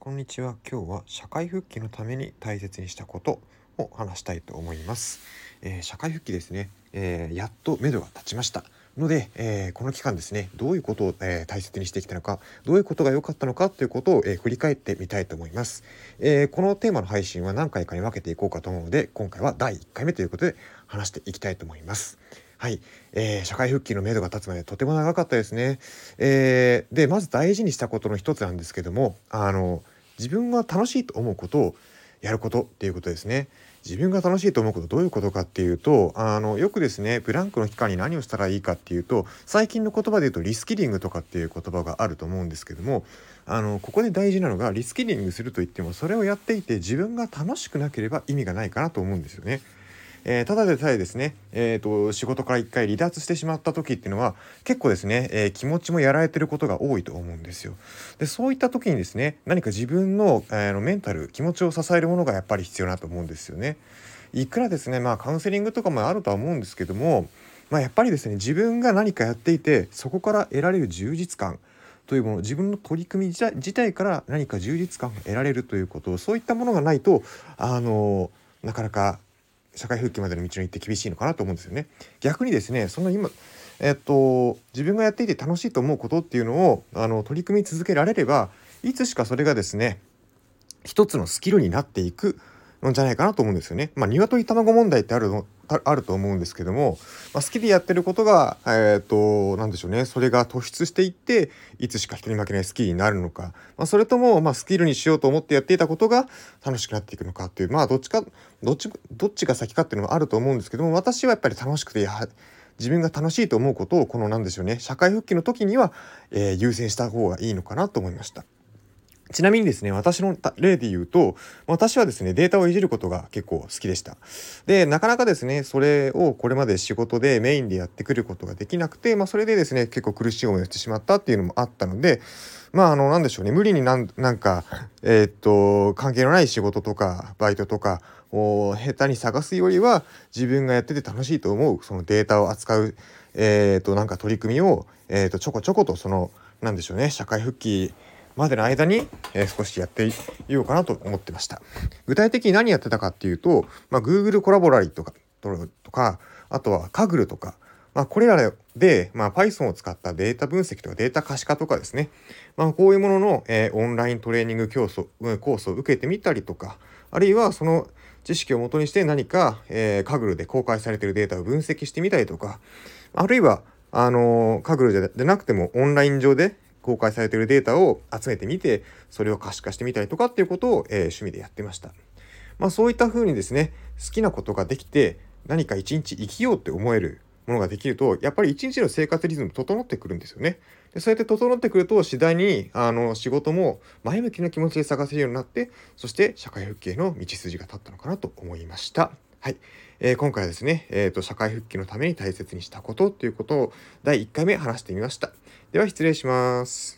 こんにちは。今日は社会復帰のために大切にしたことを話したいと思います。えー社会復帰ですね、えーやっと目処が立ちました。ので、えーこの期間ですね、どういうことを、えー大切にしてきたのか、どういうことが良かったのかということを、えー振り返ってみたいと思います、えーこのテーマの配信は何回かに分けていこうかと思うので、今回は第1回目ということで話していきたいと思います。はい、えー社会復帰の目処が立つまでとても長かったですね。えーでまず大事にしたことの一つなんですけどもあの自分が楽しいと思うことをやることっていうことですね。自分が楽しいと思うことどういうことかっていうとあのよくですねブランクの期間に何をしたらいいかっていうと最近の言葉で言うとリスキリングとかっていう言葉があると思うんですけどもあのここで大事なのがリスキリングすると言ってもそれをやっていて自分が楽しくなければ意味がないかなと思うんですよね。えーただでさえですね、えー、と仕事から一回離脱してしまった時っていうのは結構ですね、えー気持ちもやられてることが多いと思うんですよ。でそういった時にですね何か自分の,、えーのメンタル気持ちを支えるものがやっぱり必要なと思うんですよね。いくらですねまあカウンセリングとかもあるとは思うんですけども、まあ、やっぱりですね自分が何かやっていてそこから得られる充実感というもの自分の取り組み自体から何か充実感が得られるということそういったものがないとあのなかなか社会復帰までの道のりって厳しいのかなと思うんですよね。逆にですねその今えっと自分がやっていて楽しいと思うことっていうのをあの取り組み続けられればいつしかそれがですね一つのスキルになっていくのじゃないかなと思うんですよね。まあ鶏卵問題ってあるのあると思うんですけども、まあ、好きでやってることがえっ、となんでしょうね。それが突出していっていつしか人に負けないスキルになるのか、まあ、それともまあスキルにしようと思ってやっていたことが楽しくなっていくのかっていうまあどっちかどっちどっちが先かっていうのもあると思うんですけども私はやっぱり楽しくてや自分が楽しいと思うことをこのなんでしょうね。社会復帰の時には、えー優先した方がいいのかなと思いました。ちなみにですね、私の例で言うと、私はですね、データをいじることが結構好きでした。で、なかなかですね、それをこれまで仕事でメインでやってくることができなくて、まあ、それでですね、結構苦しい思いをしてしまったっていうのもあったので、まあ、あの、なんでしょうね、無理になんなんか、えーっと、関係のない仕事とか、バイトとかを下手に探すよりは、自分がやってて楽しいと思う、そのデータを扱う、えーっと、なんか取り組みを、えーっと、ちょこちょこと、その、なんでしょうね、社会復帰、までの間に、えー少しやっていようかなと思ってました。具体的に何やってたかっていうと、まあ、Google コラボラリとかとかあとは Kaggle とか、まあ、これらで、まあ、Python を使ったデータ分析とかデータ可視化とかですね、まあ、こういうものの、えーオンライントレーニング競争コースを受けてみたりとかあるいはその知識をもとにして何か、えー、Kaggle で公開されているデータを分析してみたりとかあるいはあのー、Kaggle じゃなくてもオンライン上で公開されているデータを集めてみてそれを可視化してみたりとかっていうことを、えー趣味でやってました。まあ、そういった風にですね好きなことができて何か一日生きようって思えるものができるとやっぱり一日の生活リズム整ってくるんですよね。でそうやって整ってくると次第にあの仕事も前向きな気持ちで探せるようになってそして社会復帰への道筋が立ったのかなと思いました。はい、えー今回はですね、えーと社会復帰のために大切にしたことということを第1回目話してみました。では失礼します。